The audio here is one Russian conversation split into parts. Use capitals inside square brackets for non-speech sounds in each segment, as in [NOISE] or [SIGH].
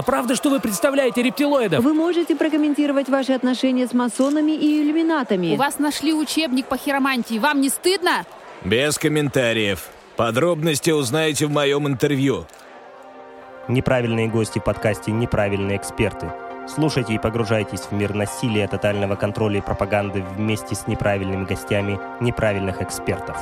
А правда, что вы представляете рептилоидов? Вы можете прокомментировать ваши отношения с масонами и иллюминатами. У вас нашли учебник по хиромантии. Вам не стыдно? Без комментариев. Подробности узнаете в моем интервью. Неправильные гости в подкасте «Неправильные эксперты». Слушайте и погружайтесь в мир насилия, тотального контроля и пропаганды вместе с неправильными гостями неправильных экспертов.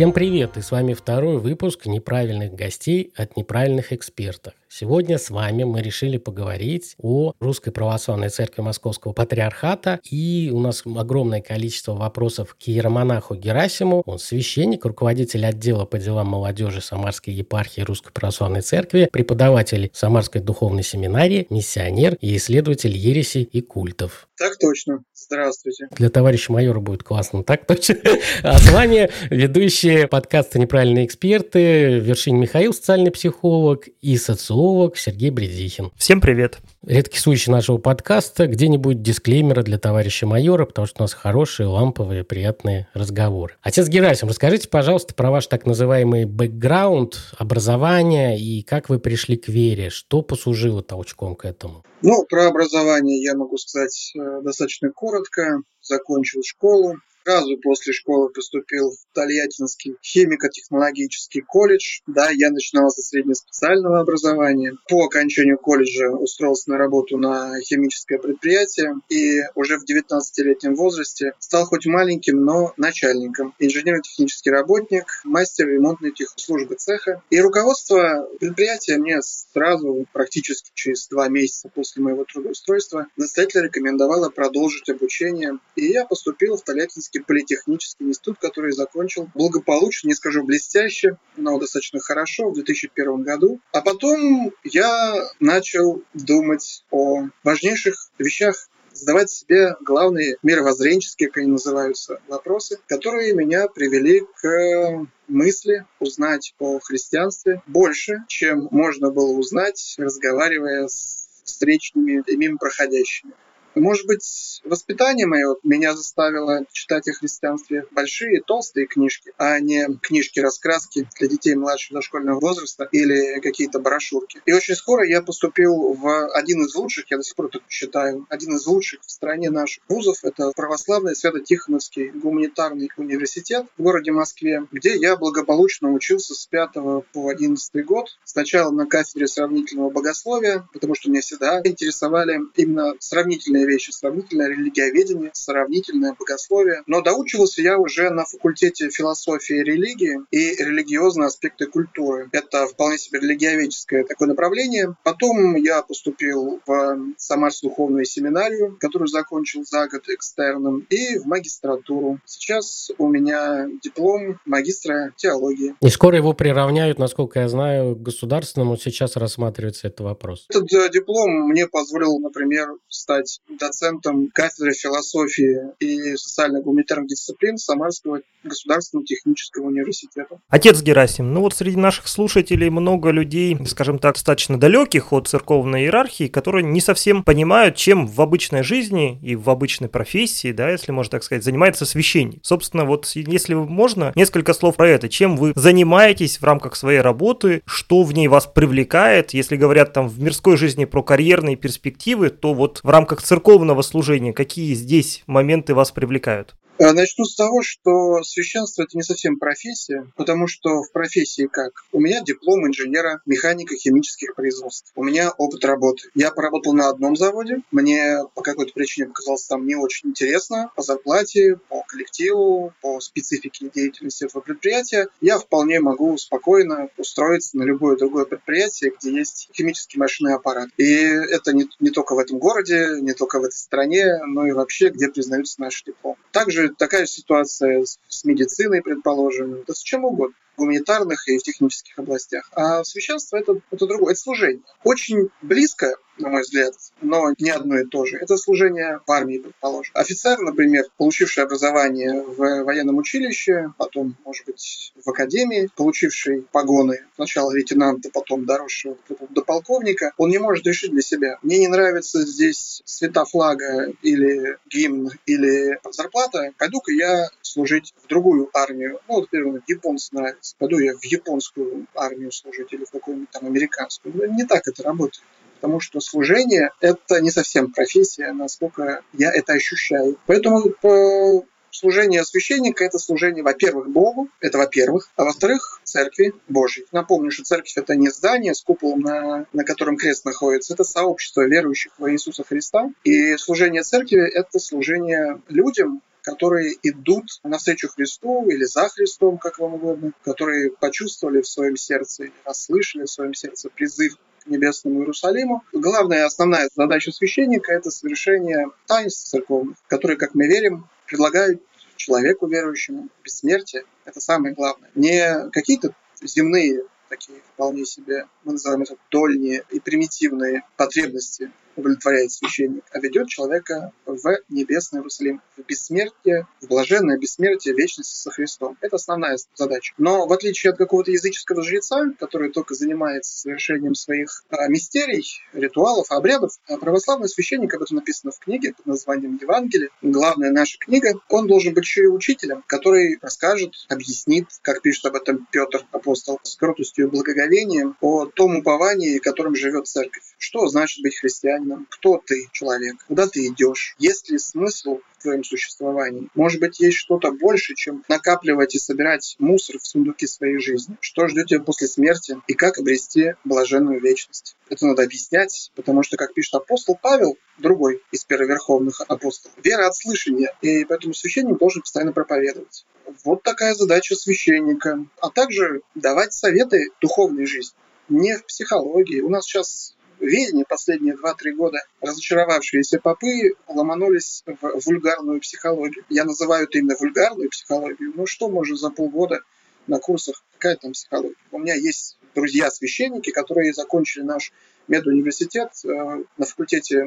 Всем привет! И с вами второй выпуск неправильных гостей от неправильных экспертов. Сегодня с вами мы решили поговорить о Русской Православной Церкви Московского Патриархата. И у нас огромное количество вопросов к иеромонаху Герасиму. Он священник, руководитель отдела по делам молодежи Самарской епархии Русской Православной Церкви, преподаватель Самарской духовной семинарии, миссионер и исследователь ересей и культов. Так точно. Здравствуйте. Для товарища майора будет классно, так точно. А с вами ведущие подкаста «Неправильные эксперты» Вершин Михаил, социальный психолог, и социолог социолог Сергей Бредихин. Всем привет. Редкий случай нашего подкаста. Где-нибудь дисклеймеры для товарища майора, потому что у нас хорошие, ламповые, приятные разговоры. Отец Герасим, расскажите, пожалуйста, про ваш так называемый бэкграунд, образование и как вы пришли к вере. Что послужило толчком к этому? Ну, про образование я могу сказать э, достаточно коротко. Закончил школу, Сразу после школы поступил в Тольяттинский химико-технологический колледж. Да, я начинал со среднеспециального образования. По окончанию колледжа устроился на работу на химическое предприятие и уже в 19-летнем возрасте стал хоть маленьким, но начальником. Инженерно-технический работник, мастер ремонтной техслужбы цеха. И руководство предприятия мне сразу, практически через два месяца после моего трудоустройства, настоятельно рекомендовало продолжить обучение. И я поступил в Тольяттинский Московский политехнический институт, который закончил благополучно, не скажу блестяще, но достаточно хорошо в 2001 году. А потом я начал думать о важнейших вещах задавать себе главные мировоззренческие, как они называются, вопросы, которые меня привели к мысли узнать о христианстве больше, чем можно было узнать, разговаривая с встречными и мимо проходящими. Может быть, воспитание мое меня заставило читать о христианстве большие, толстые книжки, а не книжки-раскраски для детей младшего дошкольного возраста или какие-то брошюрки. И очень скоро я поступил в один из лучших, я до сих пор так считаю, один из лучших в стране наших вузов. Это православный Свято-Тихоновский гуманитарный университет в городе Москве, где я благополучно учился с 5 по 11 год. Сначала на кафедре сравнительного богословия, потому что меня всегда интересовали именно сравнительные вещи, сравнительное религиоведение, сравнительное богословие. Но доучивался я уже на факультете философии и религии и религиозные аспекты культуры. Это вполне себе религиоведческое такое направление. Потом я поступил в Самарскую духовную семинарию, которую закончил за год экстерном, и в магистратуру. Сейчас у меня диплом магистра теологии. И скоро его приравняют, насколько я знаю, к государственному. Сейчас рассматривается этот вопрос. Этот э, диплом мне позволил, например, стать доцентом кафедры философии и социально-гуманитарных дисциплин Самарского государственного технического университета. Отец Герасим, ну вот среди наших слушателей много людей, скажем так, достаточно далеких от церковной иерархии, которые не совсем понимают, чем в обычной жизни и в обычной профессии, да, если можно так сказать, занимается священник. Собственно, вот если можно, несколько слов про это. Чем вы занимаетесь в рамках своей работы, что в ней вас привлекает, если говорят там в мирской жизни про карьерные перспективы, то вот в рамках церковной церковного служения, какие здесь моменты вас привлекают? Э, начну с того, что священство это не совсем профессия, потому что в профессии как? У меня диплом инженера механика химических производств. У меня опыт работы. Я поработал на одном заводе. Мне по какой-то причине показалось там не очень интересно. По зарплате, по коллективу, по специфике деятельности этого предприятия. Я вполне могу спокойно устроиться на любое другое предприятие, где есть химический машинный аппарат. И это не, не только в этом городе, не только в этой стране, но и вообще, где признаются наши дипломы. Также такая ситуация с медициной, предположим, да с чем угодно гуманитарных и в технических областях. А священство это, это другое, это служение. Очень близко на мой взгляд, но не одно и то же. Это служение в армии, предположим. Офицер, например, получивший образование в военном училище, потом, может быть, в академии, получивший погоны сначала лейтенанта, потом доросшего до полковника, он не может решить для себя. Мне не нравится здесь цвета флага или гимн или зарплата, пойду-ка я служить в другую армию. Ну, вот, например, японцы нравится. Пойду я в японскую армию служить или в какую-нибудь там американскую. Не так это работает потому что служение – это не совсем профессия, насколько я это ощущаю. Поэтому по служение священника – это служение, во-первых, Богу, это во-первых, а во-вторых, церкви Божьей. Напомню, что церковь – это не здание с куполом, на, на котором крест находится, это сообщество верующих во Иисуса Христа. И служение церкви – это служение людям, которые идут навстречу Христу или за Христом, как вам угодно, которые почувствовали в своем сердце или расслышали в своем сердце призыв к небесному Иерусалиму. Главная основная задача священника – это совершение таинств церковных, которые, как мы верим, предлагают человеку верующему бессмертие. Это самое главное. Не какие-то земные такие вполне себе, мы называем это дольние и примитивные потребности удовлетворяет священник, а ведет человека в небесный Иерусалим, в бессмертие, в блаженное бессмертие вечности со Христом. Это основная задача. Но в отличие от какого-то языческого жреца, который только занимается совершением своих а, мистерий, ритуалов, обрядов, а православный священник, об этом написано в книге под названием Евангелие, главная наша книга, он должен быть еще и учителем, который расскажет, объяснит, как пишет об этом Петр, апостол, с кротостью и благоговением, о том уповании, которым живет церковь. Что значит быть христианином? Кто ты, человек? Куда ты идешь? Есть ли смысл в твоем существовании? Может быть, есть что-то больше, чем накапливать и собирать мусор в сундуке своей жизни? Что ждет тебя после смерти? И как обрести блаженную вечность? Это надо объяснять, потому что, как пишет апостол Павел, другой из первоверховных апостолов, вера от слышания, и поэтому священник должен постоянно проповедовать. Вот такая задача священника. А также давать советы духовной жизни не в психологии. У нас сейчас Ведьми последние 2-3 года разочаровавшиеся попы ломанулись в вульгарную психологию. Я называю это именно вульгарную психологию. Ну что можно за полгода на курсах, какая там психология? У меня есть друзья-священники, которые закончили наш медуниверситет э, на факультете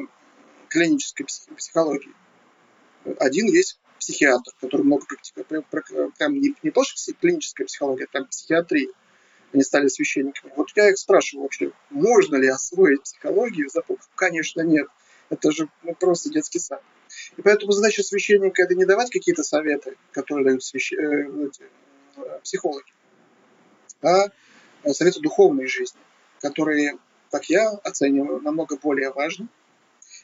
клинической психологии. Один есть психиатр, который много практикует. Прям не, не то, что клиническая психология, а прям психиатрия они стали священниками. Вот я их спрашиваю вообще, можно ли освоить психологию за полгода? Конечно, нет. Это же ну, просто детский сад. И поэтому задача священника – это не давать какие-то советы, которые дают свящ... э, эти, э, психологи, а советы духовной жизни, которые, как я оцениваю, намного более важны,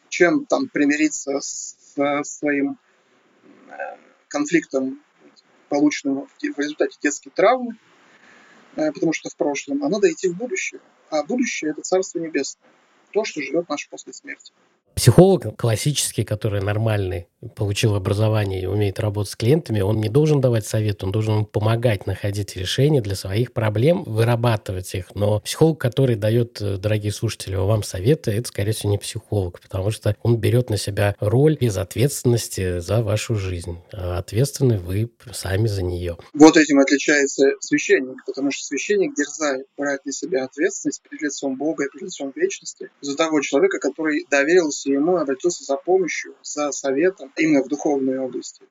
чем там примириться с, с своим э, конфликтом, полученным в результате детской травмы, потому что в прошлом, а надо идти в будущее. А будущее – это Царство Небесное, то, что живет наш после смерти. Психолог классический, который нормальный, получил образование и умеет работать с клиентами, он не должен давать совет, он должен помогать находить решения для своих проблем, вырабатывать их. Но психолог, который дает, э, дорогие слушатели, вам советы, это, скорее всего, не психолог, потому что он берет на себя роль без ответственности за вашу жизнь. А ответственны вы сами за нее. Вот этим отличается священник, потому что священник дерзает брать на себя ответственность перед лицом Бога и перед лицом вечности за того человека, который доверился ему обратился за помощью, за советом именно в духовной области.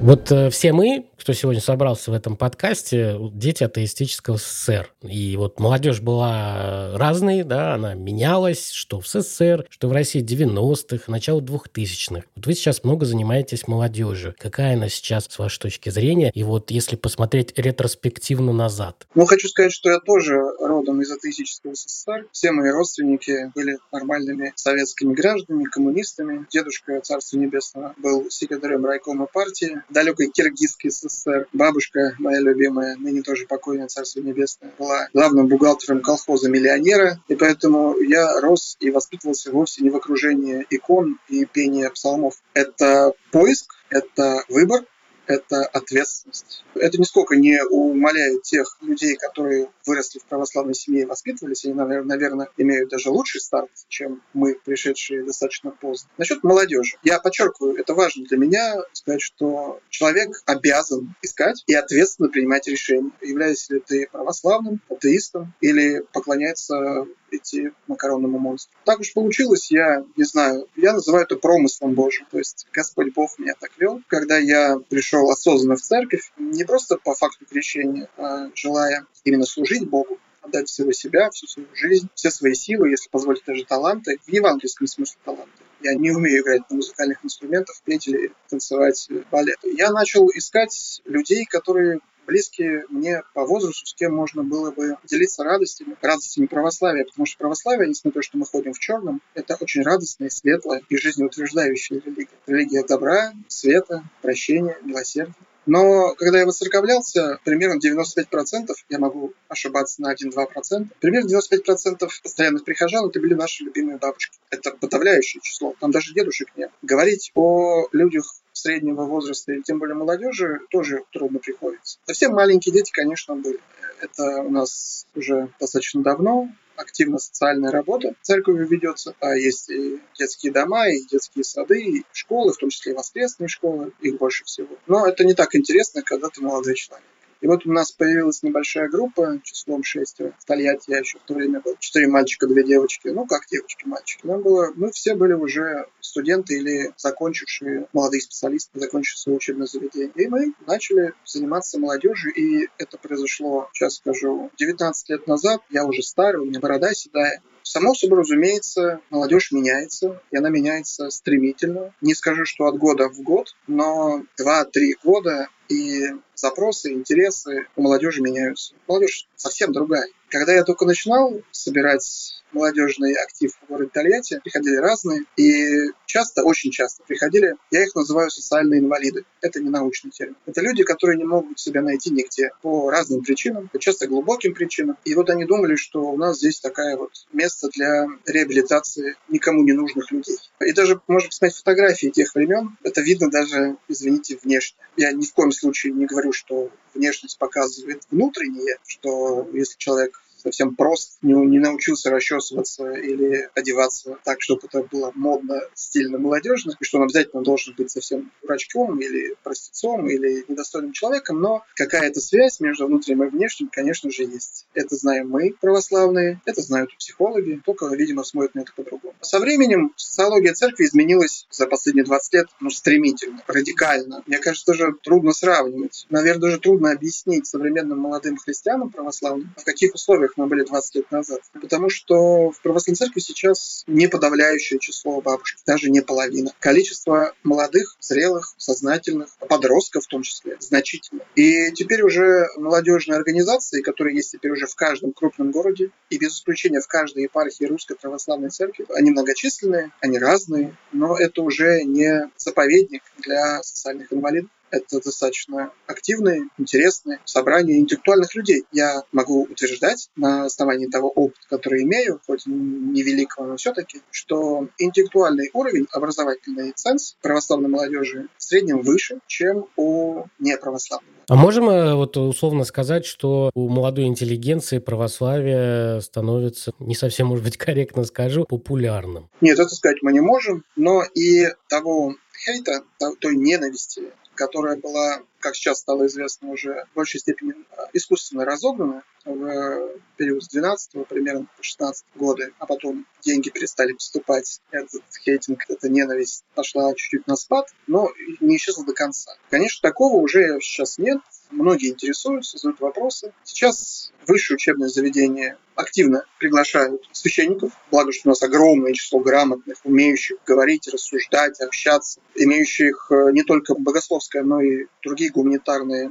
Вот э, все мы, кто сегодня собрался в этом подкасте, дети атеистического СССР. И вот молодежь была разной, да, она менялась, что в СССР, что в России 90-х, начало 2000-х. Вот вы сейчас много занимаетесь молодежью. Какая она сейчас, с вашей точки зрения? И вот если посмотреть ретроспективно назад. Ну, хочу сказать, что я тоже родом из атеистического СССР. Все мои родственники были нормальными советскими гражданами, коммунистами. Дедушка, Царство Небесного, был секретарем райкома партии далекой киргизской СССР. Бабушка моя любимая, ныне тоже покойная, Царство Небесное, была главным бухгалтером колхоза миллионера, и поэтому я рос и воспитывался вовсе не в окружении икон и пения псалмов. Это поиск, это выбор, это ответственность. Это нисколько не умаляет тех людей, которые выросли в православной семье и воспитывались. Они, наверное, имеют даже лучший старт, чем мы, пришедшие достаточно поздно. Насчет молодежи. Я подчеркиваю, это важно для меня сказать, что человек обязан искать и ответственно принимать решения. Являешься ли ты православным, атеистом или поклоняется идти макаронному монстру. Так уж получилось, я не знаю, я называю это промыслом Божьим. То есть Господь Бог меня так вел. Когда я пришел осознанно в церковь, не просто по факту крещения, а желая именно служить Богу, отдать всего себя, всю свою жизнь, все свои силы, если позволить даже таланты, в евангельском смысле таланты. Я не умею играть на музыкальных инструментах, петь или танцевать балет. Я начал искать людей, которые близкие мне по возрасту, с кем можно было бы делиться радостями, радостями православия, потому что православие, несмотря на то, что мы ходим в черном, это очень радостная, светлая и жизнеутверждающая религия. Религия добра, света, прощения, милосердия. Но когда я воцерковлялся, примерно 95%, я могу ошибаться на 1-2%, примерно 95% постоянных прихожан это были наши любимые бабушки. Это подавляющее число. Там даже дедушек нет. Говорить о людях среднего возраста и тем более молодежи тоже трудно приходится. Совсем маленькие дети, конечно, были. Это у нас уже достаточно давно активно социальная работа церковью ведется. А есть и детские дома, и детские сады, и школы, в том числе и воскресные школы, их больше всего. Но это не так интересно, когда ты молодой человек. И вот у нас появилась небольшая группа числом шестеро. В Тольятти я еще в то время был. Четыре мальчика, две девочки. Ну, как девочки, мальчики. Нам было, мы все были уже студенты или закончившие, молодые специалисты, закончившие учебное заведение. И мы начали заниматься молодежью, и это произошло, сейчас скажу, 19 лет назад. Я уже старый, у меня борода седая. Само собой, разумеется, молодежь меняется, и она меняется стремительно. Не скажу, что от года в год, но 2-3 года и запросы, интересы у молодежи меняются. Молодежь совсем другая. Когда я только начинал собирать молодежный актив в городе Тольятти, приходили разные, и часто, очень часто приходили, я их называю социальные инвалиды. Это не научный термин. Это люди, которые не могут себя найти нигде по разным причинам, часто глубоким причинам. И вот они думали, что у нас здесь такая вот место для реабилитации никому не нужных людей. И даже можно посмотреть фотографии тех времен, это видно даже, извините, внешне. Я ни в коем случае не говорю, что внешность показывает внутреннее, что если человек совсем прост, не, не научился расчесываться или одеваться так, чтобы это было модно, стильно, молодежно, и что он обязательно должен быть совсем дурачком или простецом или недостойным человеком, но какая-то связь между внутренним и внешним, конечно же, есть. Это знаем мы, православные, это знают психологи, только, видимо, смотрят на это по-другому. Со временем социология церкви изменилась за последние 20 лет ну, стремительно, радикально. Мне кажется, даже трудно сравнивать. Наверное, даже трудно объяснить современным молодым христианам православным, в каких условиях мы были 20 лет назад. Потому что в православной церкви сейчас не подавляющее число бабушек, даже не половина. Количество молодых, зрелых, сознательных, подростков в том числе, значительно. И теперь уже молодежные организации, которые есть теперь уже в каждом крупном городе, и без исключения в каждой епархии Русской Православной Церкви, они многочисленные, они разные, но это уже не заповедник для социальных инвалидов это достаточно активные, интересные собрания интеллектуальных людей. Я могу утверждать на основании того опыта, который имею, хоть невеликого, но все-таки, что интеллектуальный уровень, образовательный ценз православной молодежи в среднем выше, чем у неправославной. А можем э, вот условно сказать, что у молодой интеллигенции православие становится, не совсем, может быть, корректно скажу, популярным? Нет, это сказать мы не можем, но и того хейта, той ненависти, которая была, как сейчас стало известно, уже в большей степени а, искусственно разогнана в период с 12 примерно по 16 годы, а потом деньги перестали поступать, этот хейтинг, эта ненависть пошла чуть-чуть на спад, но не исчезла до конца. Конечно, такого уже сейчас нет, многие интересуются, задают вопросы. Сейчас высшие учебные заведения активно приглашают священников, благо, что у нас огромное число грамотных, умеющих говорить, рассуждать, общаться, имеющих э, не только богословское, но и другие гуманитарные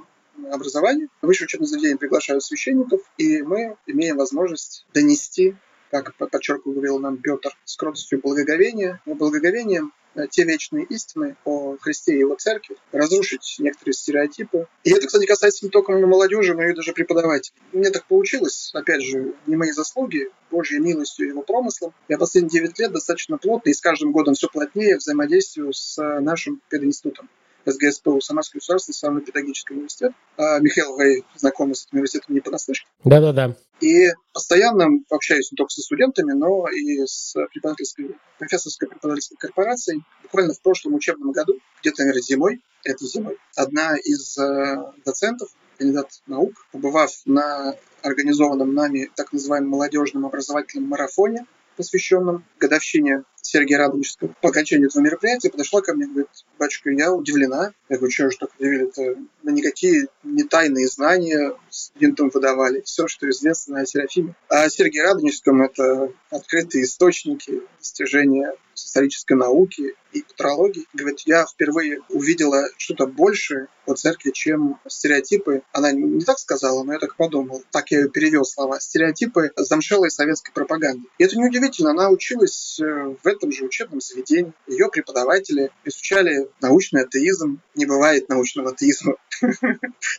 образования. Высшие учебные заведения приглашают священников, и мы имеем возможность донести как подчеркивал говорил нам Петр, с кротостью благоговения, благоговением Э, те вечные истины о Христе и его церкви, разрушить некоторые стереотипы. И это, кстати, касается не только молодежи, но и даже преподавателей. Мне так получилось, опять же, не мои заслуги, Божьей милостью и его промыслом. Я последние 9 лет достаточно плотно и с каждым годом все плотнее взаимодействую с нашим пединститутом. СГСПУ, Самарский государственный самый педагогический университет. А Михаил, вы знакомы с этим университетом не понаслышке. Да-да-да. И постоянно общаюсь не только со студентами, но и с преподавательской, профессорской преподавательской корпорацией. Буквально в прошлом учебном году, где-то, наверное, зимой, этой зимой, одна из э, доцентов, кандидат наук, побывав на организованном нами так называемом молодежном образовательном марафоне, посвященном годовщине Сергея Радонежского. По окончании этого мероприятия подошла ко мне говорит, батюшка, я удивлена. Я говорю, что же так удивили-то? Мы никакие не тайные знания студентам выдавали. Все, что известно о Серафиме. А о Сергее Радонежском это открытые источники достижения исторической науки и культурологии. Говорит, я впервые увидела что-то большее о церкви, чем стереотипы. Она не так сказала, но я так подумал. Так я ее перевел слова. Стереотипы замшелой советской пропаганды. И это неудивительно. Она училась э, в этом же учебном заведении. Ее преподаватели изучали научный атеизм. Не бывает научного атеизма. [LAUGHS]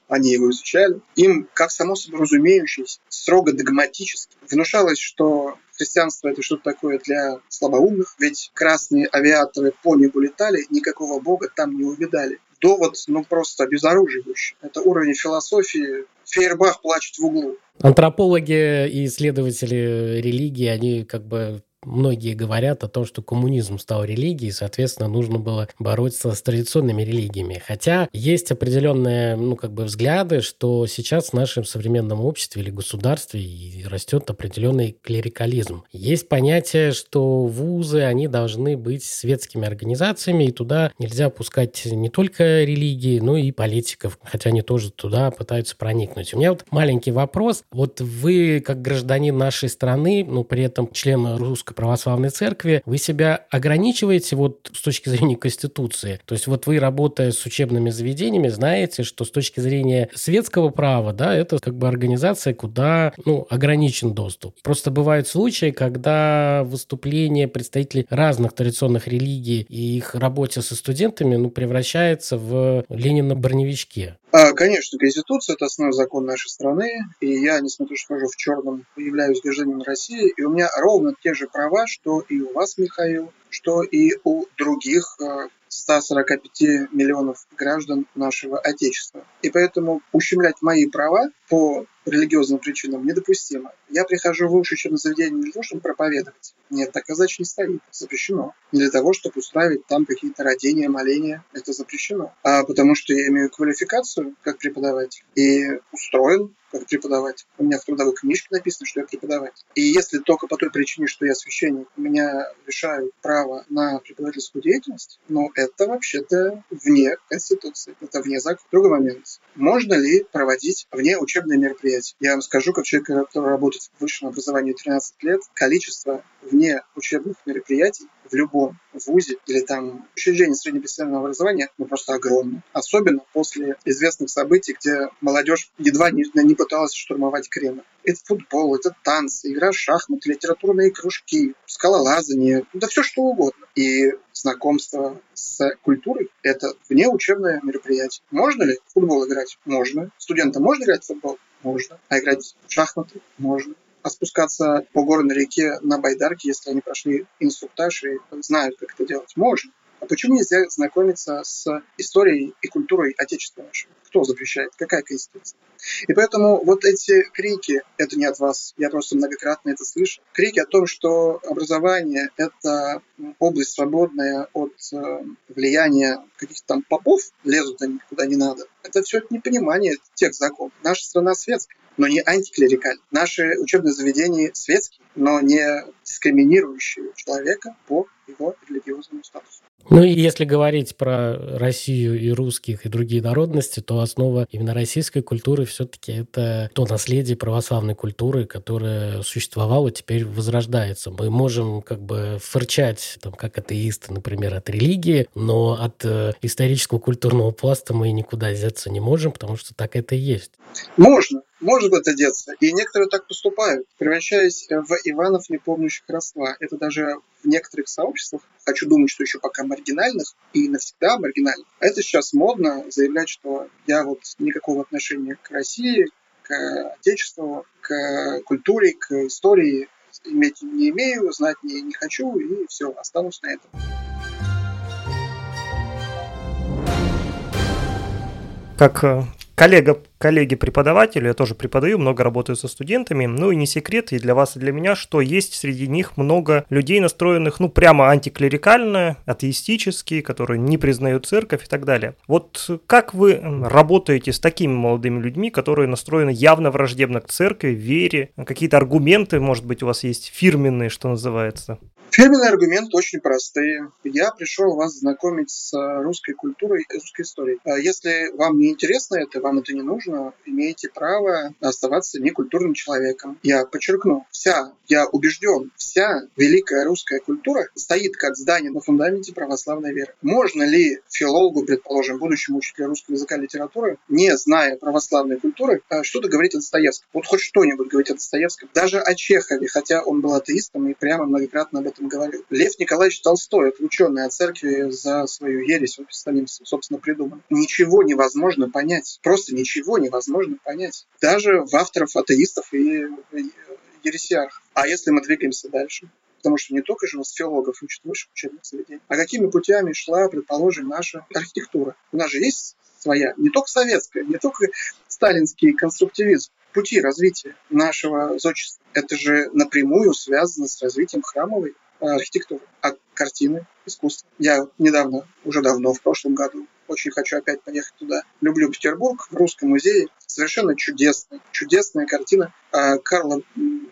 Они его изучали. Им, как само собой разумеющееся, строго догматически внушалось, что христианство это что-то такое для слабоумных, ведь красные авиаторы по небу летали, никакого бога там не увидали. Довод, ну, просто обезоруживающий. Это уровень философии. Фейербах плачет в углу. Антропологи и исследователи религии, они как бы многие говорят о том, что коммунизм стал религией, соответственно, нужно было бороться с традиционными религиями. Хотя есть определенные, ну, как бы взгляды, что сейчас в нашем современном обществе или государстве растет определенный клерикализм. Есть понятие, что вузы, они должны быть светскими организациями, и туда нельзя пускать не только религии, но и политиков, хотя они тоже туда пытаются проникнуть. У меня вот маленький вопрос. Вот вы, как гражданин нашей страны, ну, при этом член русской православной церкви, вы себя ограничиваете вот с точки зрения Конституции? То есть вот вы, работая с учебными заведениями, знаете, что с точки зрения светского права, да, это как бы организация, куда, ну, ограничен доступ. Просто бывают случаи, когда выступления представителей разных традиционных религий и их работе со студентами, ну, превращается в Ленина броневичке. А, конечно, Конституция – это основной закон нашей страны, и я, несмотря на то, что хожу в черном, являюсь гражданином России, и у меня ровно те же права, что и у вас, Михаил, что и у других 145 а, миллионов граждан нашего Отечества. И поэтому ущемлять мои права по религиозным причинам недопустимо. Я прихожу в учебное заведение не для того, чтобы проповедовать. Нет, такая задача не стоит. Запрещено. Не для того, чтобы устраивать там какие-то родения, моления. Это запрещено. А потому что я имею квалификацию как преподаватель и устроен как преподаватель. У меня в трудовой книжке написано, что я преподаватель. И если только по той причине, что я священник, меня лишают права на преподавательскую деятельность, ну, это вообще-то вне Конституции, это вне закона. Другой момент. Можно ли проводить вне учебные мероприятия? Я вам скажу, как человек, который работает в высшем образовании 13 лет, количество вне учебных мероприятий в любом вузе или там учреждении среднепрофессионального образования ну, просто огромно. Особенно после известных событий, где молодежь едва не, не пыталась штурмовать Кремль. Это футбол, это танцы, игра в шахматы, литературные кружки, скалолазание, да все что угодно. И знакомство с культурой – это внеучебное мероприятие. Можно ли в футбол играть? Можно. Студентам можно играть в футбол? Можно. А играть в шахматы? Можно а спускаться по горной реке на байдарке, если они прошли инструктаж и знают, как это делать, можно. А почему нельзя знакомиться с историей и культурой Отечества нашего? Кто запрещает? Какая конституция? И поэтому вот эти крики, это не от вас, я просто многократно это слышу, крики о том, что образование – это область свободная от э, влияния каких-то там попов, лезут они куда не надо, это все непонимание тех законов. Наша страна светская но не антиклерикальные. Наши учебные заведения светские, но не дискриминирующие человека по его религиозному статусу. Ну и если говорить про Россию и русских, и другие народности, то основа именно российской культуры все-таки это то наследие православной культуры, которое существовало, теперь возрождается. Мы можем как бы фырчать, там, как атеисты, например, от религии, но от э, исторического культурного пласта мы никуда деться не можем, потому что так это и есть. Можно, может это деться. И некоторые так поступают, превращаясь в Иванов, не помнящих родства. Это даже в некоторых сообществах, хочу думать, что еще пока маргинальных и навсегда маргинальных. Это сейчас модно заявлять, что я вот никакого отношения к России, к Отечеству, к культуре, к истории иметь не имею, знать не, не хочу, и все, останусь на этом. как э, коллега коллеги-преподаватели, я тоже преподаю, много работаю со студентами, ну и не секрет и для вас, и для меня, что есть среди них много людей, настроенных, ну, прямо антиклерикально, атеистически, которые не признают церковь и так далее. Вот как вы работаете с такими молодыми людьми, которые настроены явно враждебно к церкви, вере? Какие-то аргументы, может быть, у вас есть фирменные, что называется? Фирменные аргументы очень простые. Я пришел вас знакомить с русской культурой и русской историей. А если вам не интересно это, вам это не нужно, имеете право оставаться некультурным человеком. Я подчеркну, вся, я убежден, вся великая русская культура стоит как здание на фундаменте православной веры. Можно ли филологу, предположим, будущему учителю русского языка и литературы, не зная православной культуры, а, что-то говорить о Достоевском? Вот хоть что-нибудь говорить о Достоевском. Даже о Чехове, хотя он был атеистом и прямо многократно об этом говорил. Лев Николаевич Толстой, это ученый о церкви за свою ересь, он самим, собственно, придумал. Ничего невозможно понять. Просто ничего невозможно понять. Даже в авторов атеистов и ересиархов. А если мы двигаемся дальше? Потому что не только же у нас филологов учат высших учебных заведениях. А какими путями шла, предположим, наша архитектура? У нас же есть своя, не только советская, не только сталинский конструктивизм, пути развития нашего зодчества. Это же напрямую связано с развитием храмовой архитектуры, а картины, искусства. Я недавно, уже давно, в прошлом году, очень хочу опять поехать туда. Люблю Петербург, в Русском музее. Совершенно чудесная, чудесная картина а, Карла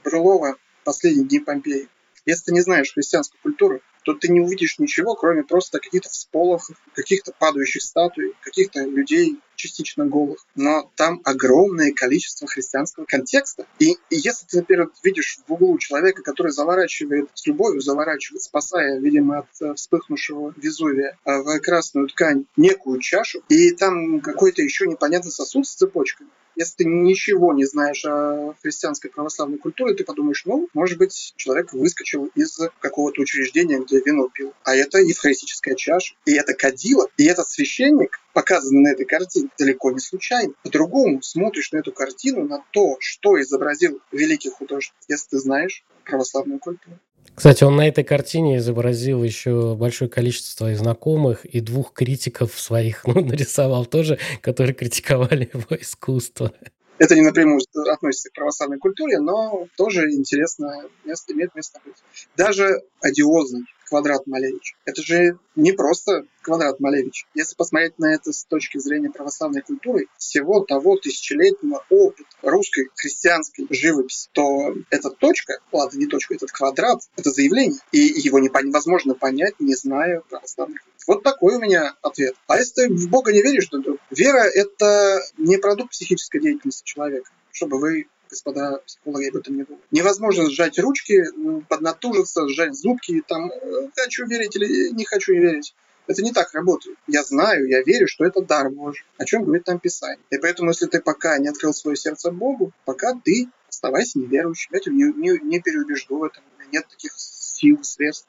Брюлова «Последние дни Помпеи». Если ты не знаешь христианской культуры, то ты не увидишь ничего, кроме просто каких-то всполохов, каких-то падающих статуй, каких-то людей частично голых. Но там огромное количество христианского контекста. И, и если ты, например, видишь в углу человека, который заворачивает, с любовью заворачивает, спасая, видимо, от э, вспыхнувшего Везувия э, в красную ткань некую чашу, и там какой-то еще непонятный сосуд с цепочками, если ты ничего не знаешь о христианской православной культуре, ты подумаешь, ну, может быть, человек выскочил из какого-то учреждения, где вино пил. А это евхаристическая чаша, и это кадила, и этот священник, показанный на этой картине, далеко не случайно. По-другому смотришь на эту картину, на то, что изобразил великий художник, если ты знаешь православную культуру. Кстати, он на этой картине изобразил еще большое количество своих знакомых и двух критиков своих, [LAUGHS] ну, нарисовал тоже, которые критиковали [LAUGHS] его искусство. Это не напрямую относится к православной культуре, но тоже интересно, место, имеет место быть. Даже одиозный квадрат Малевич. Это же не просто квадрат Малевич. Если посмотреть на это с точки зрения православной культуры, всего того тысячелетнего опыта русской христианской живописи, то эта точка, ладно, не точка, этот квадрат, это заявление, и его невозможно понять, не зная православной культуры. Вот такой у меня ответ. А если ты в Бога не веришь, то вера – это не продукт психической деятельности человека, чтобы вы господа психологи об этом не думают. Невозможно сжать ручки, поднатужиться, сжать зубки, там, э, хочу верить или не хочу верить. Это не так работает. Я знаю, я верю, что это дар Божий. О чем говорит там Писание. И поэтому, если ты пока не открыл свое сердце Богу, пока ты оставайся неверующим. Я тебя не, не, не переубежду в этом. Нет таких сил, средств.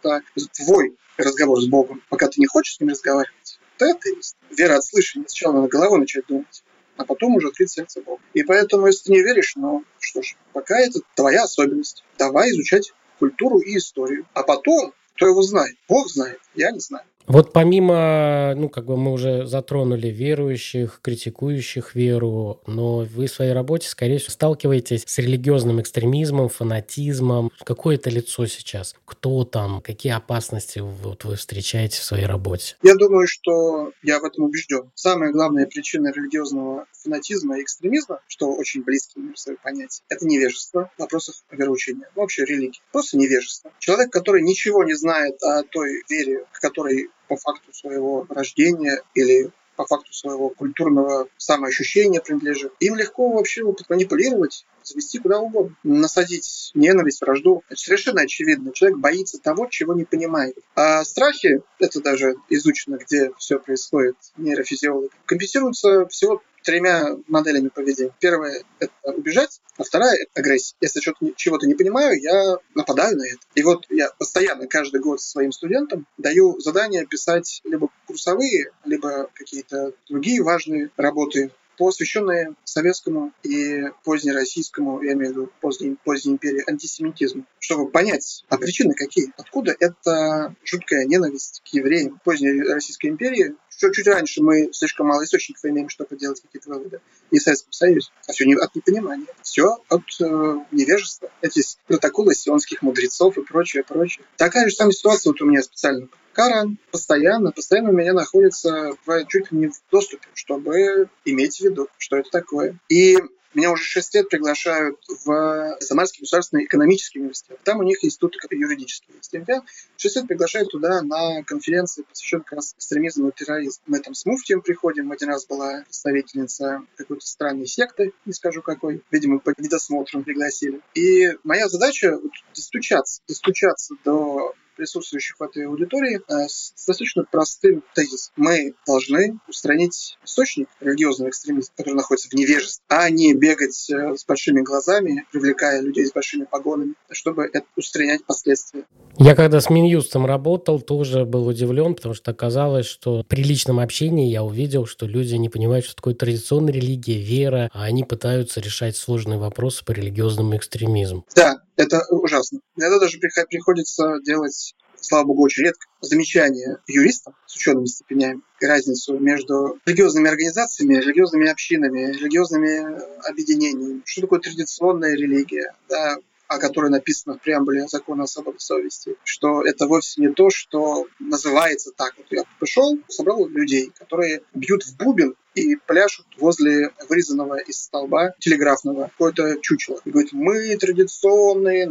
Твой разговор с Богом, пока ты не хочешь с ним разговаривать, есть. Вера от слышания. Сначала надо головой начать думать а потом уже открыть сердце Богу. И поэтому, если ты не веришь, ну что ж, пока это твоя особенность. Давай изучать культуру и историю. А потом, кто его знает? Бог знает, я не знаю. Вот помимо, ну, как бы мы уже затронули верующих, критикующих веру, но вы в своей работе, скорее всего, сталкиваетесь с религиозным экстремизмом, фанатизмом. Какое это лицо сейчас? Кто там? Какие опасности вот вы встречаете в своей работе? Я думаю, что я в этом убежден. Самая главная причина религиозного фанатизма и экстремизма, что очень близкие между собой понятия, это невежество в вопросах вероучения, ну, вообще религии. Просто невежество. Человек, который ничего не знает о той вере, к которой по факту своего рождения или по факту своего культурного самоощущения принадлежит. Им легко вообще манипулировать, завести куда угодно, насадить ненависть, вражду. Это совершенно очевидно. Человек боится того, чего не понимает. А страхи, это даже изучено, где все происходит нейрофизиологи, компенсируются всего тремя моделями поведения. Первая – это убежать, а вторая – это агрессия. Если чего-то не понимаю, я нападаю на это. И вот я постоянно каждый год своим студентам даю задание писать либо курсовые, либо какие-то другие важные работы посвященные советскому и позднероссийскому, я имею в виду поздней, поздней империи, антисемитизму, чтобы понять, а причины какие, откуда эта жуткая ненависть к евреям поздней Российской империи чуть раньше мы слишком мало источников имеем, чтобы делать какие-то выводы. И в Советском Союзе. А все не, от непонимания. Все от э, невежества. Эти протоколы сионских мудрецов и прочее, прочее. Такая же самая ситуация вот у меня специально Коран постоянно, постоянно у меня находится чуть ли не в доступе, чтобы иметь в виду, что это такое. И меня уже 6 лет приглашают в Самарский государственный экономический университет. Там у них институт юридический. Меня 6 лет приглашают туда на конференции, посвященные как раз экстремизму и терроризму. Мы там с муфтием приходим. Один раз была представительница какой-то странной секты, не скажу какой. Видимо, по недосмотрам пригласили. И моя задача вот, достучаться, достучаться до присутствующих в этой аудитории э, с достаточно простым тезисом. Мы должны устранить источник религиозного экстремизма, который находится в невежестве, а не бегать э, с большими глазами, привлекая людей с большими погонами, чтобы устранять последствия. Я когда с Минюстом работал, тоже был удивлен, потому что оказалось, что при личном общении я увидел, что люди не понимают, что такое традиционная религия, вера, а они пытаются решать сложные вопросы по религиозному экстремизму. Да, это ужасно. Иногда даже приходится делать слава богу, очень редко, замечания юристам с учеными степенями, разницу между религиозными организациями, религиозными общинами, религиозными объединениями. Что такое традиционная религия? Да, о которой написано в преамбуле закона о свободе совести, что это вовсе не то, что называется так. Вот я пришел, собрал людей, которые бьют в бубен и пляшут возле вырезанного из столба телеграфного какое-то чучело. И говорит, мы традиционные,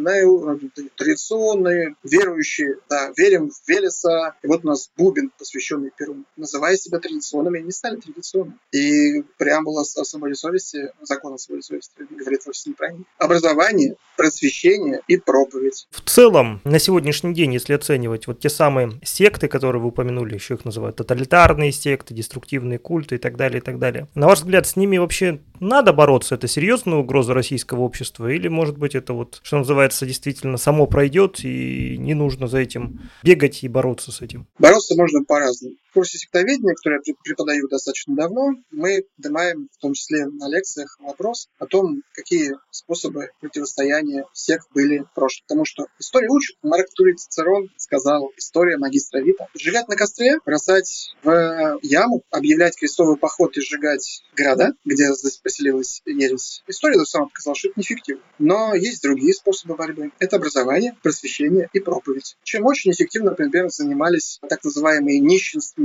традиционные, верующие, да, верим в Велеса. И вот у нас бубен, посвященный Перу. Называя себя традиционными, они стали традиционными. И преамбула о свободе совести, закон о свободе совести говорит вовсе неправильно. Образование, просвещение и проповедь. В целом, на сегодняшний день, если оценивать вот те самые секты, которые вы упомянули, еще их называют тоталитарные секты, деструктивные культы и так далее, далее, и так далее. На ваш взгляд, с ними вообще надо бороться? Это серьезная угроза российского общества? Или, может быть, это вот, что называется, действительно само пройдет, и не нужно за этим бегать и бороться с этим? Бороться можно по-разному. Курсе сектоведения, который я преподаю достаточно давно, мы поднимаем, в том числе на лекциях, вопрос о том, какие способы противостояния сект были в прошлом. Потому что история учит. Марк Турий Цицерон сказал, история магистра Вита. Сжигать на костре, бросать в яму, объявлять крестовый поход охоты сжигать города, где здесь поселилась ересь. История сама показала, что это неэффективно. Но есть другие способы борьбы. Это образование, просвещение и проповедь. Чем очень эффективно, например, занимались так называемые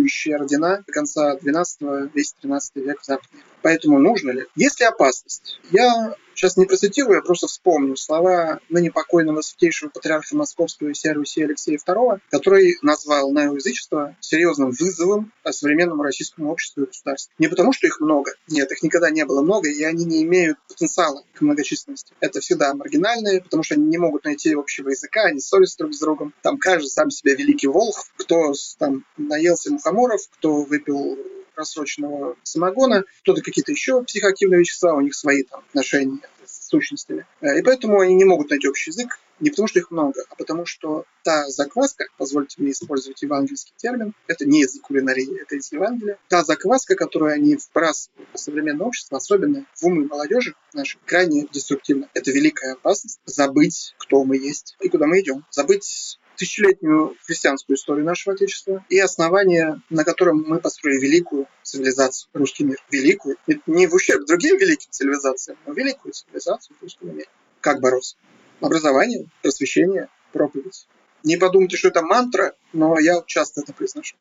нищенствующие ордена до конца 12 весь 13 век в Западной Поэтому нужно ли? Есть ли опасность? Я сейчас не процитирую, я просто вспомню слова ныне покойного святейшего патриарха Московского и Руси Алексея II, который назвал неоязычество серьезным вызовом современному российскому обществу и государству. Не потому, что их много. Нет, их никогда не было много, и они не имеют потенциала к многочисленности. Это всегда маргинальные, потому что они не могут найти общего языка, они ссорятся друг с другом. Там каждый сам себя великий волх, кто там наелся мухоморов, кто выпил просроченного самогона, кто-то какие-то еще психоактивные вещества, у них свои там отношения с сущностями. Э, и поэтому они не могут найти общий язык, не потому что их много, а потому что та закваска, позвольте мне использовать евангельский термин, это не из кулинарии, это из Евангелия, та закваска, которую они вбрасывают в современное общество, особенно в умы молодежи нашей, крайне деструктивна. Это великая опасность забыть, кто мы есть и куда мы идем. Забыть тысячелетнюю христианскую историю нашего Отечества и основание, на котором мы построили великую цивилизацию, русский мир. Великую, не в ущерб другим великим цивилизациям, но великую цивилизацию в русском мире. Как бороться? Образование, просвещение, проповедь. Не подумайте, что это мантра, но я часто это произношу.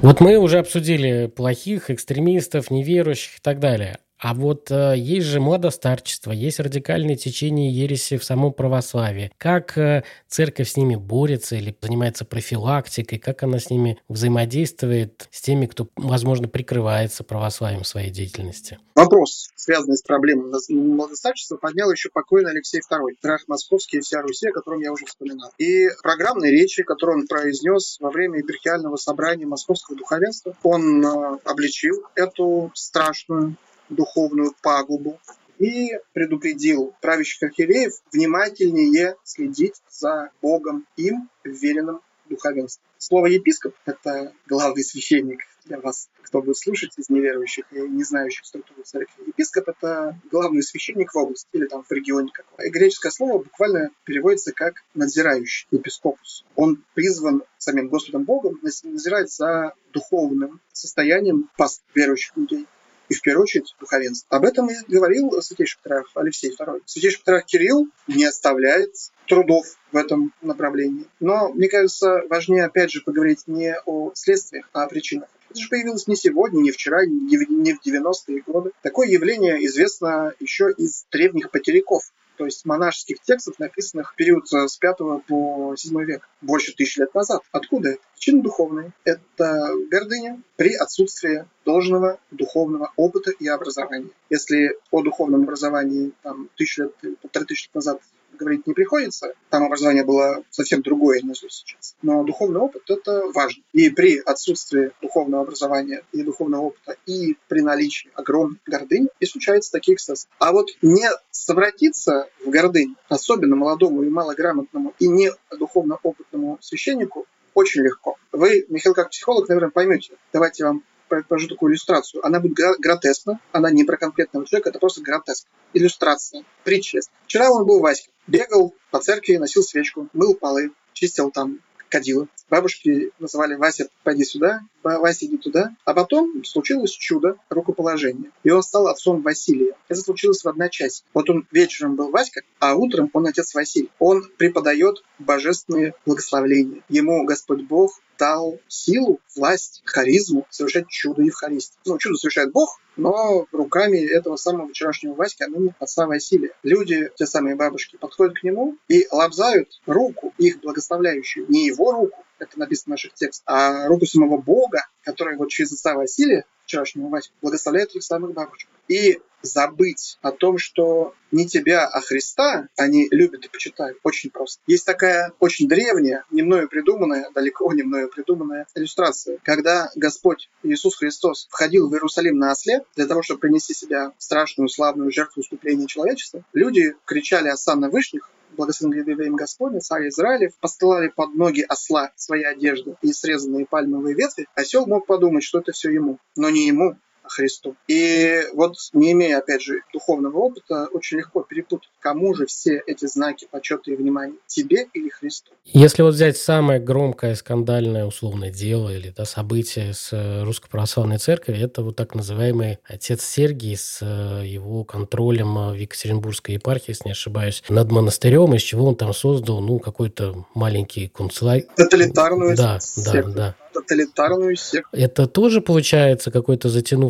Вот мы уже обсудили плохих, экстремистов, неверующих и так далее. А вот э, есть же мода старчества, есть радикальные течения ереси в самом православии. Как э, церковь с ними борется или занимается профилактикой, как она с ними взаимодействует с теми, кто, возможно, прикрывается православием своей деятельности? Вопрос, связанный с проблемой младостарчества, поднял еще покойный Алексей II, патриарх Московский и вся Руси, о котором я уже вспоминал. И программные речи, которые он произнес во время епархиального собрания московского духовенства, он э, обличил эту страшную духовную пагубу и предупредил правящих архиереев внимательнее следить за Богом им вверенным духовенства. Слово епископ – это главный священник для вас, кто будет слушать из неверующих и не знающих структуру церкви. Епископ – это главный священник в области или там в регионе какого. И греческое слово буквально переводится как «надзирающий», епископус. Он призван самим Господом Богом назирать за духовным состоянием паст верующих людей и в первую очередь духовенство. Об этом и говорил святейший патриарх Алексей II. Святейший патриарх Кирилл не оставляет трудов в этом направлении. Но, мне кажется, важнее опять же поговорить не о следствиях, а о причинах. Это же появилось не сегодня, не вчера, не в 90-е годы. Такое явление известно еще из древних потеряков то есть монашеских текстов, написанных в период с 5 по 7 век, больше тысячи лет назад. Откуда это? Причины духовные. Это гордыня при отсутствии должного духовного опыта и образования. Если о духовном образовании там, тысячу лет, полторы тысячи лет назад говорить не приходится. Там образование было совсем другое, нежели сейчас. Но духовный опыт – это важно. И при отсутствии духовного образования и духовного опыта, и при наличии огромной гордыни, и случаются такие эксцессы. А вот не совратиться в гордынь, особенно молодому и малограмотному, и не духовно опытному священнику, очень легко. Вы, Михаил, как психолог, наверное, поймете. Давайте я вам покажу такую иллюстрацию. Она будет гротескна, она не про конкретного человека, это просто гротеск. Иллюстрация, притча. Вчера он был Васька, бегал по церкви, носил свечку, мыл полы, чистил там кадила. Бабушки называли Вася, пойди сюда, Вася, иди туда. А потом случилось чудо, рукоположение. И он стал отцом Василия. Это случилось в одночасье. Вот он вечером был Васька, а утром он отец Василий. Он преподает божественные благословления. Ему Господь Бог дал силу, власть, харизму совершать чудо Евхаристии. Ну, чудо совершает Бог, но руками этого самого вчерашнего Васьки, ныне отца Василия. Люди, те самые бабушки, подходят к нему и лобзают руку, их благословляющую, не его руку, это написано в наших текстах, а руку самого Бога, который вот через отца Василия, вчерашнего Ваську, благословляет их самых бабушек. И забыть о том, что не тебя, а Христа они любят и почитают. Очень просто. Есть такая очень древняя, не мною придуманная, далеко не мною придуманная иллюстрация, когда Господь Иисус Христос входил в Иерусалим на осле для того, чтобы принести себя страшную, славную жертву искупления человечества. Люди кричали «Осанна Вышних», благословен им Господня, царь Израилев, посылали под ноги осла свои одежды и срезанные пальмовые ветви, осел мог подумать, что это все ему. Но не ему, Христу. И вот не имея, опять же, духовного опыта, очень легко перепутать, кому же все эти знаки почета и внимания, тебе или Христу. Если вот взять самое громкое скандальное условное дело или да, событие с э, Русской Православной Церковью, это вот так называемый отец Сергий с э, его контролем в Екатеринбургской епархии, если не ошибаюсь, над монастырем, из чего он там создал, ну, какой-то маленький концлагерь. Тоталитарную Да, да, да тоталитарную секту. Это тоже получается какой-то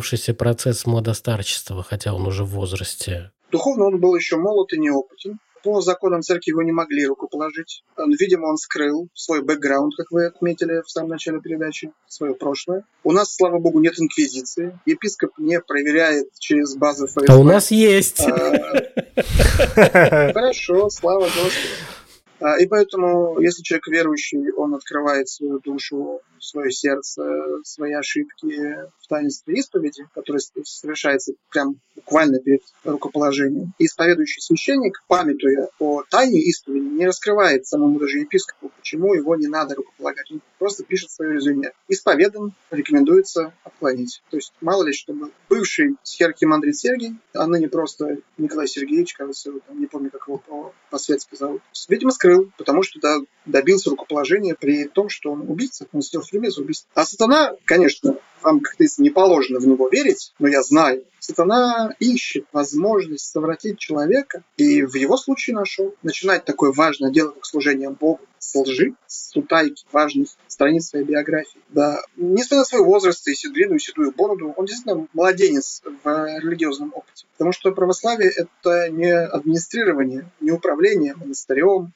затянувшийся процесс младостарчества, хотя он уже в возрасте? Духовно он был еще молод и неопытен. По законам церкви его не могли рукоположить. Видимо, он скрыл свой бэкграунд, как вы отметили в самом начале передачи, свое прошлое. У нас, слава богу, нет инквизиции. Епископ не проверяет через базы ФСБ. А у нас есть. А, [LAUGHS] хорошо, слава Господу. А, и поэтому, если человек верующий, он открывает свою душу, свое сердце, свои ошибки в таинстве исповеди, которое совершается прям буквально перед рукоположением. Исповедующий священник, памятуя о тайне исповеди, не раскрывает самому даже епископу, почему его не надо рукополагать. Просто пишет свое резюме. Исповедан, рекомендуется отклонить. То есть, мало ли, чтобы бывший схерархимандрит Сергий, а ныне просто Николай Сергеевич, кажется, не помню, как его по, по-светски зовут, видимо, скрыл, потому что да, добился рукоположения при том, что он убийца, он сидел в тюрьме за убийство. А сатана, конечно, вам, как говорится, не положено в него верить, но я знаю, сатана ищет возможность совратить человека, и в его случае нашел. Начинать такое важное дело, как служение Богу, с лжи, с утайки важных страниц своей биографии. Да, несмотря на свой возраст и длинную седую бороду, он действительно младенец в религиозном опыте. Потому что православие – это не администрирование, не управление монастырем,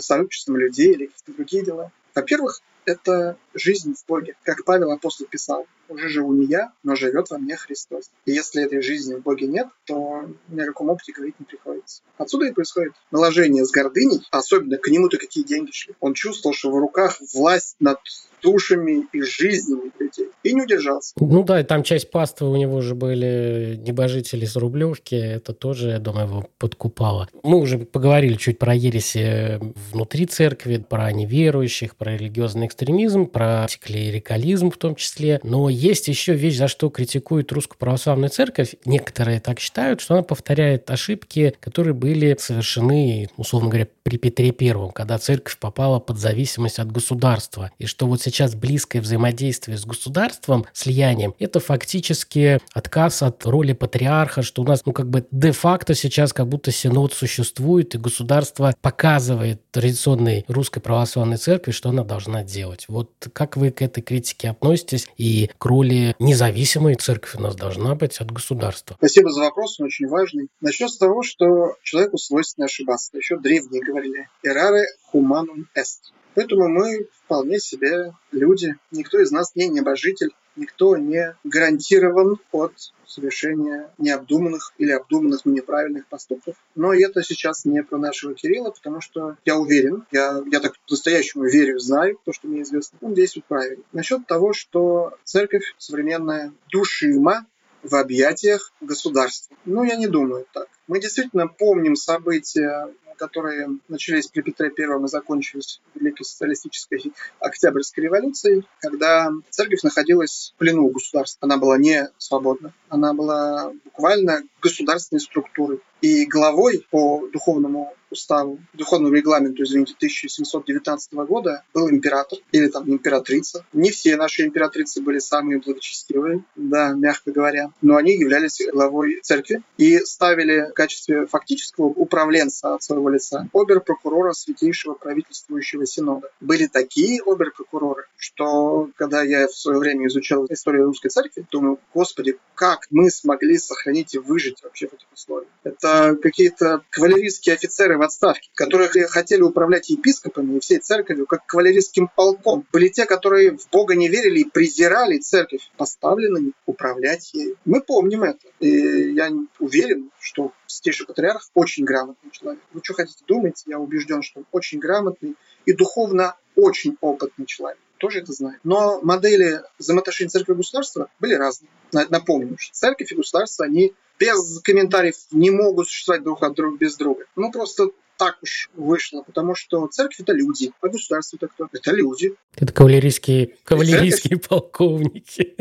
сообществом людей или какие-то другие дела. Во-первых, это жизнь в Боге. Как Павел апостол писал, уже живу не я, но живет во мне Христос. И если этой жизни в Боге нет, то ни о каком опыте говорить не приходится. Отсюда и происходит наложение с гордыней, особенно к нему-то какие деньги шли. Он чувствовал, что в руках власть над душами и жизнями людей. И не удержался. Ну да, там часть паствы у него же были небожители с Рублевки. Это тоже, я думаю, его подкупало. Мы уже поговорили чуть про ереси внутри церкви, про неверующих, про религиозный экстремизм, про клерикализм в том числе. Но есть еще вещь, за что критикует Русскую Православную Церковь. Некоторые так считают, что она повторяет ошибки, которые были совершены, условно говоря, при Петре Первом, когда церковь попала под зависимость от государства. И что вот сейчас близкое взаимодействие с государством, слиянием, это фактически отказ от роли патриарха, что у нас, ну, как бы де-факто сейчас как будто синод существует, и государство показывает традиционной русской православной церкви, что она должна делать. Вот как вы к этой критике относитесь и к роли независимой церкви у нас должна быть от государства? Спасибо за вопрос, он очень важный. Начнем с того, что человеку свойственно ошибаться. Еще древние говорили «errare humanum est». Поэтому мы вполне себе люди. Никто из нас не небожитель, никто не гарантирован от совершения необдуманных или обдуманных, но неправильных поступков. Но это сейчас не про нашего Кирилла, потому что я уверен, я, я так по-настоящему верю, знаю то, что мне известно, он действует правильно. Насчет того, что церковь современная душима в объятиях государства. Ну, я не думаю так. Мы действительно помним события которые начались при Петре Первом и закончились Великой социалистической Октябрьской революцией, когда церковь находилась в плену государства. Она была не свободна. Она была буквально государственной структурой. И главой по духовному уставу, духовному регламенту, извините, 1719 года был император или там императрица. Не все наши императрицы были самые благочестивые, да, мягко говоря, но они являлись главой церкви и ставили в качестве фактического управленца от своего лица обер-прокурора Святейшего правительствующего синода. Были такие обер-прокуроры, что когда я в свое время изучал историю русской церкви, думаю, господи, как мы смогли сохранить и выжить вообще в этих условиях? Это какие-то кавалерийские офицеры в отставке, которые хотели управлять епископами и всей церковью как кавалерийским полком. Были те, которые в Бога не верили и презирали церковь, поставленными управлять ею. Мы помним это. И я уверен, что Святейший Патриарх очень грамотный человек. Вы что хотите думать? Я убежден, что он очень грамотный и духовно очень опытный человек тоже это знает. Но модели взаимоотношений церкви и государства были разные. Напомню, что церковь и государство, они без комментариев не могут существовать друг от друга без друга. Ну, просто так уж вышло, потому что церковь это люди, а государство это кто? Это люди. Это кавалерийские, кавалерийские полковники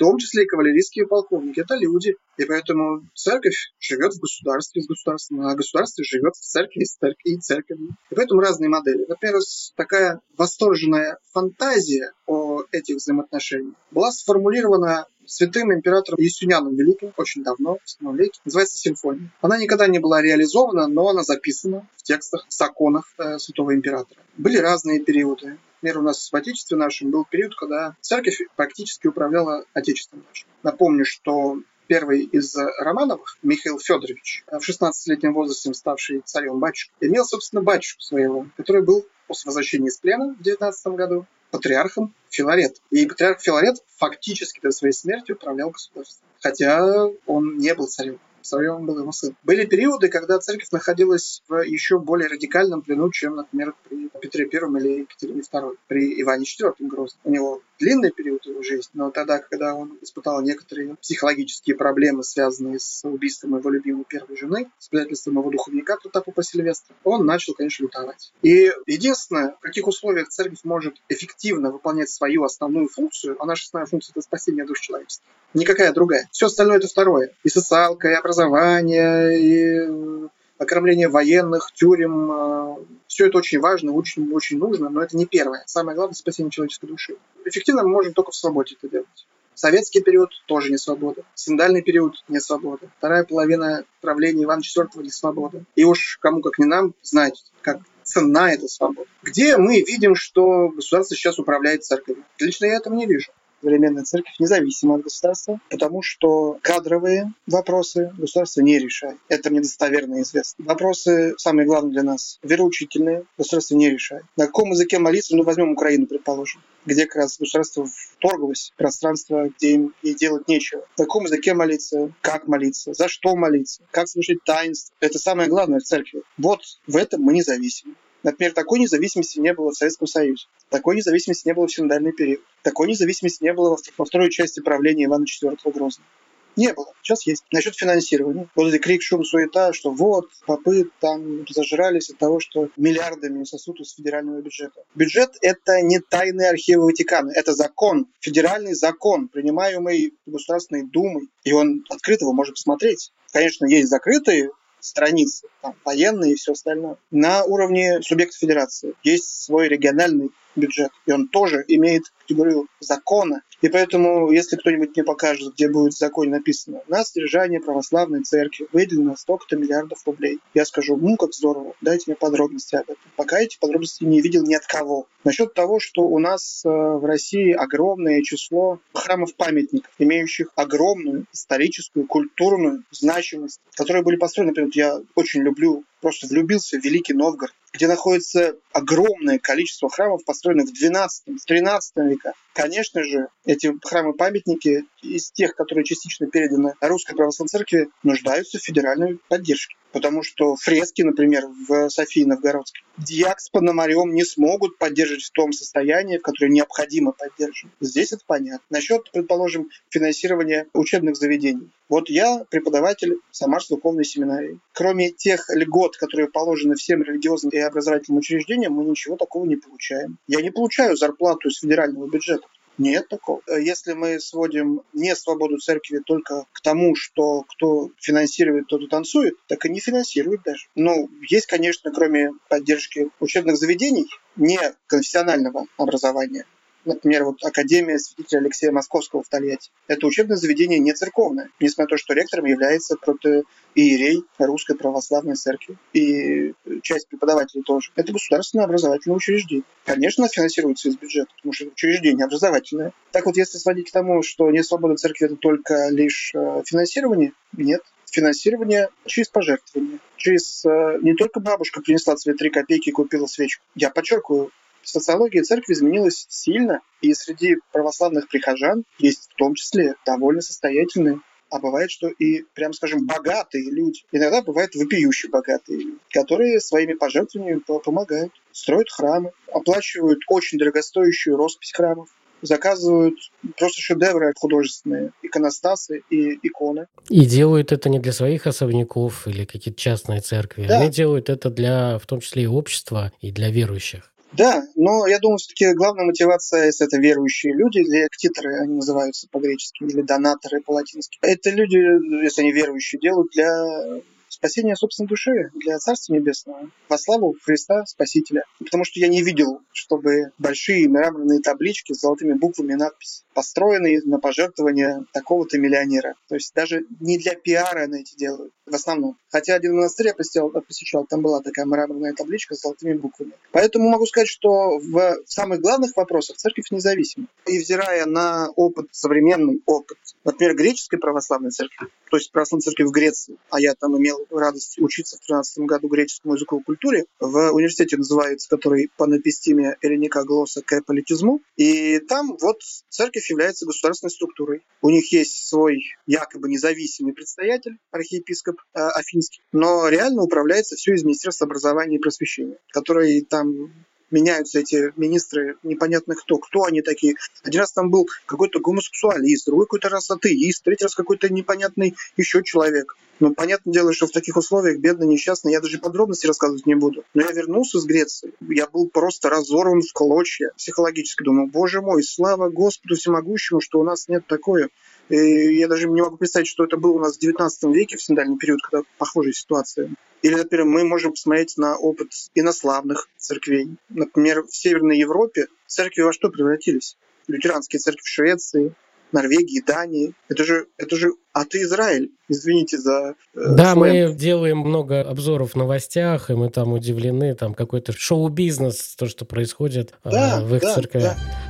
том числе и кавалерийские полковники. Это люди. И поэтому церковь живет в государстве с государством, а государство живет в церкви с церкви и церковью. И поэтому разные модели. Например, такая восторженная фантазия о этих взаимоотношениях была сформулирована святым императором Иисуняном Великим очень давно, в 7 веке. Называется «Симфония». Она никогда не была реализована, но она записана в текстах, законах э, святого императора. Были разные периоды. Например, у нас в Отечестве нашем был период, когда церковь практически управляла Отечеством нашим. Напомню, что первый из Романовых, Михаил Федорович, в 16-летнем возрасте ставший царем батюшку, имел, собственно, батюшку своего, который был после возвращения из плена в 19 году патриархом Филарет. И патриарх Филарет фактически до своей смерти управлял государством. Хотя он не был царем царем был его сын. Были периоды, когда церковь находилась в еще более радикальном плену, чем, например, при Петре I или Екатерине II, при Иване IV Грозном. У него длинный период его жизни, но тогда, когда он испытал некоторые психологические проблемы, связанные с убийством его любимой первой жены, с предательством его духовника Протапопа Сильвестра, он начал, конечно, лютовать. И единственное, в каких условиях церковь может эффективно выполнять свою основную функцию, а наша основная функция – это спасение душ человечества. Никакая другая. Все остальное – это второе. И социалка, и образование, и окормление военных, тюрем. Э, Все это очень важно, очень, очень нужно, но это не первое. Самое главное – спасение человеческой души. Эффективно мы можем только в свободе это делать. Советский период тоже не свобода. Синдальный период не свобода. Вторая половина правления Ивана IV не свобода. И уж кому как не нам знать, как цена эта свобода. Где мы видим, что государство сейчас управляет церковью? Лично я этого не вижу современная церковь независима от государства, потому что кадровые вопросы государство не решает. Это мне достоверно известно. Вопросы, самые главные для нас, вероучительные, государство не решает. На каком языке молиться? Ну, возьмем Украину, предположим, где как раз государство вторглось в пространство, где им ей делать нечего. На каком языке молиться? Как молиться? За что молиться? Как совершить таинство? Это самое главное в церкви. Вот в этом мы независимы. Например, такой независимости не было в Советском Союзе. Такой независимости не было в синодальный период. Такой независимости не было во второй части правления Ивана IV Грозного. Не было. Сейчас есть. Насчет финансирования. Вот эти крик, шум, суета, что вот, попы там зажрались от того, что миллиардами сосут из федерального бюджета. Бюджет – это не тайные архивы Ватикана. Это закон, федеральный закон, принимаемый Государственной Думой. И он открыто его может посмотреть. Конечно, есть закрытые страницы, там, военные и все остальное. На уровне субъекта федерации есть свой региональный бюджет, и он тоже имеет категорию закона. И поэтому, если кто-нибудь мне покажет, где будет в законе написано «на содержание православной церкви выделено столько-то миллиардов рублей», я скажу «ну, как здорово, дайте мне подробности об этом». Пока эти подробности не видел ни от кого. Насчет того, что у нас э, в России огромное число храмов-памятников, имеющих огромную историческую, культурную значимость, которые были построены, например, я очень люблю просто влюбился в Великий Новгород, где находится огромное количество храмов, построенных в 12 в 13 веках. Конечно же, эти храмы-памятники из тех, которые частично переданы Русской Православной Церкви, нуждаются в федеральной поддержке. Потому что фрески, например, в Софии Новгородской, дьяк с Пономарем не смогут поддерживать в том состоянии, которое необходимо поддерживать. Здесь это понятно. Насчет, предположим, финансирования учебных заведений. Вот я преподаватель Самарской духовной семинарии. Кроме тех льгот, которые положены всем религиозным и образовательным учреждениям, мы ничего такого не получаем. Я не получаю зарплату из федерального бюджета. Нет такого. Если мы сводим не свободу церкви только к тому, что кто финансирует, тот и танцует, так и не финансирует даже. Ну, есть, конечно, кроме поддержки учебных заведений, не конфессионального образования, Например, вот Академия святителя Алексея Московского в Тольятти. Это учебное заведение не церковное, несмотря на то, что ректором является протоиерей Русской Православной Церкви. И часть преподавателей тоже. Это государственное образовательное учреждение. Конечно, финансируется из бюджета, потому что это учреждение образовательное. Так вот, если сводить к тому, что не свобода церкви – это только лишь э, финансирование, нет финансирование через пожертвования. Через э, не только бабушка принесла свои три копейки и купила свечку. Я подчеркиваю, социология церкви изменилась сильно, и среди православных прихожан есть в том числе довольно состоятельные а бывает, что и, прям скажем, богатые люди. Иногда бывают вопиющие богатые люди, которые своими пожертвованиями помогают, строят храмы, оплачивают очень дорогостоящую роспись храмов, заказывают просто шедевры художественные, иконостасы и иконы. И делают это не для своих особняков или какие-то частные церкви. Да. Они делают это для, в том числе, и общества, и для верующих. Да, но я думаю, все-таки главная мотивация, если это верующие люди, или эктиторы они называются по-гречески, или донаторы по-латински. Это люди, если они верующие, делают для спасения собственной души, для Царства Небесного, во славу Христа Спасителя. Потому что я не видел, чтобы большие мраморные таблички с золотыми буквами надпись построенные на пожертвования такого-то миллионера. То есть даже не для пиара они эти делают в основном. Хотя один монастырь я посещал, посещал, там была такая мраморная табличка с золотыми буквами. Поэтому могу сказать, что в самых главных вопросах церковь независима. И взирая на опыт, современный опыт, например, греческой православной церкви, то есть православной церкви в Греции, а я там имел радость учиться в 13 году греческому языку и культуре, в университете называется, который по напистиме Эллиника Глосса к политизму, и там вот церковь является государственной структурой. У них есть свой якобы независимый предстоятель, архиепископ э, Афинский, но реально управляется все из Министерства образования и просвещения, который там меняются эти министры, непонятно кто, кто они такие. Один раз там был какой-то гомосексуалист, другой какой-то раз атеист, третий раз какой-то непонятный еще человек. Ну, понятное дело, что в таких условиях бедный, несчастный, я даже подробности рассказывать не буду. Но я вернулся с Греции, я был просто разорван в клочья психологически. Думаю, боже мой, слава Господу всемогущему, что у нас нет такое. И я даже не могу представить, что это было у нас в 19 веке, в синдальный период, когда похожая ситуация. Или, например, мы можем посмотреть на опыт инославных церквей. Например, в Северной Европе церкви во что превратились? Лютеранские церкви в Швеции, Норвегии, Дании. Это же, это же а ты Израиль. Извините за э, Да, сленг. мы делаем много обзоров в новостях, и мы там удивлены, там какой-то шоу-бизнес, то, что происходит э, да, в их да, церквях. Да.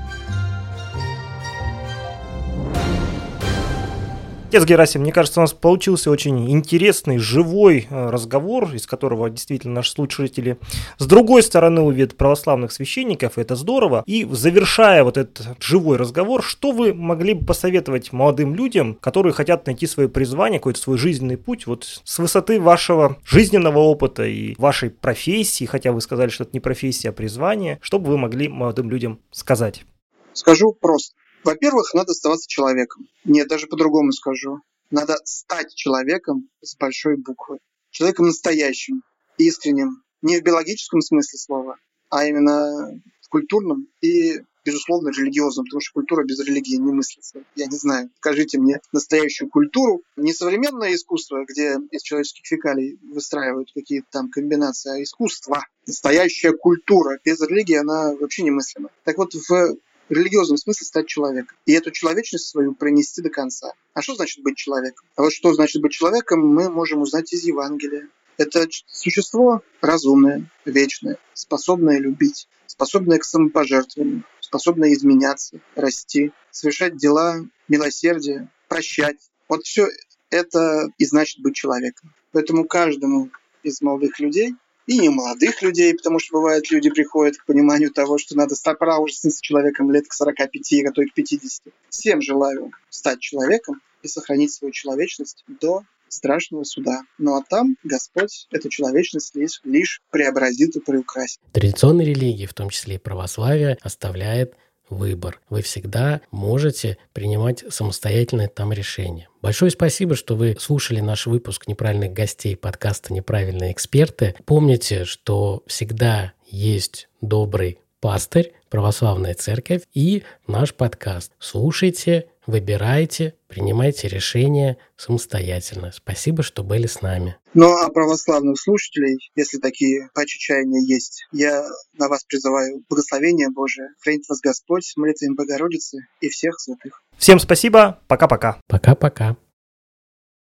Отец Герасим, мне кажется, у нас получился очень интересный, живой э, разговор, из которого действительно наши слушатели с другой стороны увидят православных священников, и это здорово. И завершая вот этот живой разговор, что вы могли бы посоветовать молодым людям, которые хотят найти свое призвание, какой-то свой жизненный путь, вот с высоты вашего жизненного опыта и вашей профессии, хотя вы сказали, что это не профессия, а призвание, что бы вы могли молодым людям сказать? Скажу просто. Во-первых, надо оставаться человеком. Нет, даже по-другому скажу. Надо стать человеком с большой буквы. Человеком настоящим, искренним. Не в биологическом смысле слова, а именно в культурном и, безусловно, религиозном, потому что культура без религии не мыслится. Я не знаю. Скажите мне настоящую культуру, не современное искусство, где из человеческих фекалий выстраивают какие-то там комбинации, а искусство. Настоящая культура без религии, она вообще немыслима. Так вот, в религиозном смысле стать человеком. И эту человечность свою пронести до конца. А что значит быть человеком? А вот что значит быть человеком, мы можем узнать из Евангелия. Это существо разумное, вечное, способное любить, способное к самопожертвованию, способное изменяться, расти, совершать дела милосердия, прощать. Вот все это и значит быть человеком. Поэтому каждому из молодых людей и не молодых людей, потому что бывает, люди приходят к пониманию того, что надо пора уже с человеком лет к 45, а то и к 50. Всем желаю стать человеком и сохранить свою человечность до страшного суда. Ну а там Господь эту человечность лишь, лишь преобразит и приукрасит. Традиционные религии, в том числе и православие, оставляет выбор. Вы всегда можете принимать самостоятельное там решение. Большое спасибо, что вы слушали наш выпуск неправильных гостей подкаста «Неправильные эксперты». Помните, что всегда есть добрый пастырь, православная церковь и наш подкаст. Слушайте, выбирайте, принимайте решения самостоятельно. Спасибо, что были с нами. Ну а православных слушателей, если такие по чаяния есть, я на вас призываю благословение Божие, хранит вас Господь, молитвами Богородицы и всех святых. Всем спасибо, пока-пока. Пока-пока.